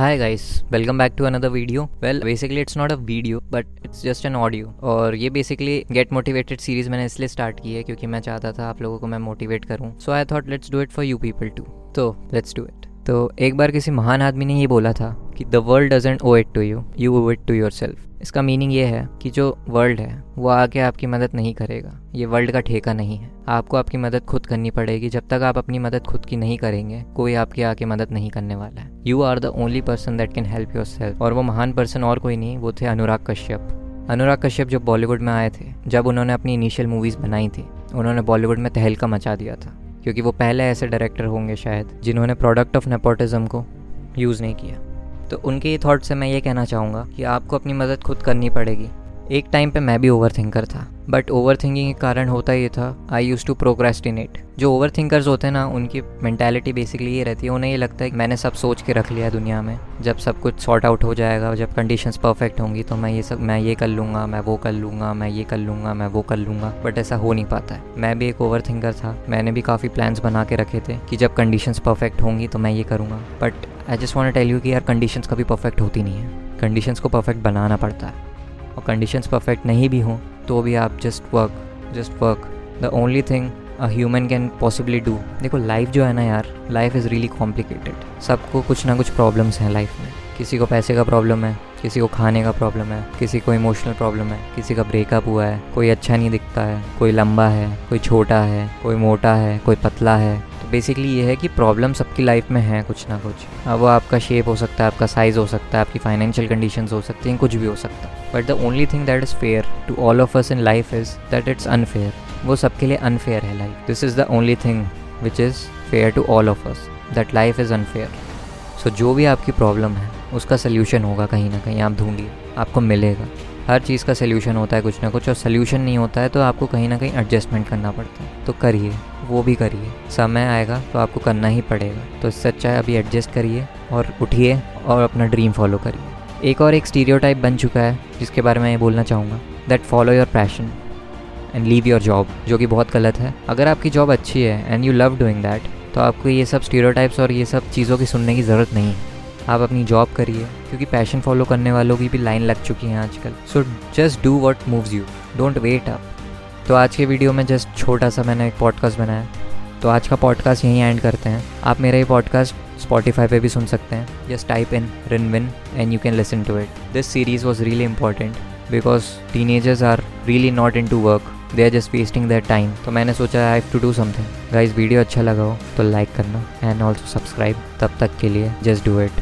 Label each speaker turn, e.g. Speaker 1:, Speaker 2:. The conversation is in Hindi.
Speaker 1: Hi guys, welcome back to another video. Well, basically it's not a video, but it's just an audio. और ये basically Get Motivated series मैंने इसलिए start की है क्योंकि मैं चाहता था आप लोगों को मैं motivate करूँ. So I thought let's do it for you people too. तो let's do it. तो एक बार किसी महान आदमी ने ये बोला था कि the world doesn't owe it to you you owe it to yourself इसका मीनिंग ये है कि जो वर्ल्ड है वो आके आपकी मदद नहीं करेगा ये वर्ल्ड का ठेका नहीं है आपको आपकी मदद खुद करनी पड़ेगी जब तक आप अपनी मदद खुद की नहीं करेंगे कोई आपकी आके मदद नहीं करने वाला है you are the only person that can help yourself और वो महान पर्सन और कोई नहीं, वो थे अनुराग कश्यप। अनुराग कश्यप जब बॉलीवुड में आए थे, जब उन्होंने अपनी इनिशियल मूवीज़ बनाई थी, उन्होंने बॉलीवुड में तहलका मचा दिया था। क्योंकि वो पहले ऐसे डायरेक्टर होंगे शायद, जिन्होंने प्रोडक्ट ऑफ़ नेपोटिज्म को यूज़ नहीं किया। तो उनके थॉट से मैं ये कहना चाहूँगा कि आपको अपनी मदद खुद करनी पड़ेगी। एक टाइम पे मैं भी ओवर थिंकर था बट ओवर थिंकिंग के कारण होता ये था आई यूज़ टू प्रोक्रेस्टिनेट जो ओवर थिंकर्स होते हैं ना, उनकी मैंटेलिटी बेसिकली ये रहती है, उन्हें ये लगता है कि मैंने सब सोच के रख लिया है दुनिया में, जब सब कुछ सॉर्ट आउट हो जाएगा, जब कंडीशंस परफेक्ट होंगी तो मैं ये सब, मैं ये कर लूँगा, मैं वो कर लूँगा, मैं ये कर लूँगा, मैं वो कर लूँगा बट ऐसा हो नहीं पाता है. मैं भी एक ओवर थिंकर था, मैंने भी काफ़ी प्लान्स बना के रखे थे कि जब कंडीशंस परफेक्ट होंगी तो मैं ये करूँगा but I just want tell you कि यार कंडीशंस कभी परफेक्ट होती नहीं है. कंडीशंस को परफेक्ट बनाना पड़ता है. और कंडीशंस परफेक्ट नहीं भी हों तो भी आप just work just work the only thing a human can possibly do देखो लाइफ जो है ना यार लाइफ इज़ रियली कॉम्प्लिकेटेड सबको कुछ ना कुछ प्रॉब्लम्स हैं लाइफ में. किसी को पैसे का प्रॉब्लम है, किसी को खाने का प्रॉब्लम है, किसी को इमोशनल प्रॉब्लम है, किसी का ब्रेकअप हुआ है, कोई अच्छा नहीं दिखता है, कोई लंबा है, कोई छोटा है, कोई मोटा है, कोई पतला है. तो बेसिकली ये है कि प्रॉब्लम सबकी लाइफ में है कुछ ना कुछ. अब वो आपका शेप हो सकता है, आपका साइज़ हो सकता है, आपकी फाइनेंशियल कंडीशन हो सकती हैं, कुछ भी हो सकता है. But the only thing that is fair to all of us in life is that it's unfair वो सबके लिए अनफेयर है life this is the only thing which is fair to all of us that life is unfair so जो भी आपकी प्रॉब्लम है, उसका सल्यूशन होगा कहीं ना कहीं. आप ढूंढिए, आपको मिलेगा. हर चीज़ का सल्यूशन होता है कुछ ना कुछ, और सल्यूशन नहीं होता है तो आपको कहीं ना कहीं एडजस्टमेंट करना पड़ता है. तो करिए, वो भी करिए. समय आएगा तो आपको करना ही पड़ेगा. तो इससे अच्छा है अभी एडजस्ट करिए और उठिए और अपना ड्रीम फॉलो करिए. एक और एक स्टीरियो बन चुका है, जिसके बारे में ये बोलना चाहूँगा that follow your passion and leave your job जो कि बहुत गलत है। अगर आपकी जॉब अच्छी है and you love doing that तो आपको ये सब स्टीरियो और ये सब चीज़ों की सुनने की ज़रूरत नहीं है। आप अपनी जॉब करिए, क्योंकि पैशन फॉलो करने वालों की भी लाइन लग चुकी है आजकल। So just do what moves you don't wait up तो आज के वीडियो में जस्ट छोटा सा मैंने एक पॉडकास्ट बनाया तो आज का पॉडकास्ट यहीं एंड करते हैं। आप मेरा ये पॉडकास्ट स्पॉटीफाई पे भी सुन सकते हैं। Just type in rin win and you can listen to it this series was really important because teenagers are really not into work they are just wasting that time तो मैंने सोचा I have to do something guys video अच्छा लगा हो तो लाइक करना एंड ऑल्सो सब्सक्राइब तब तक के लिए जस्ट डू इट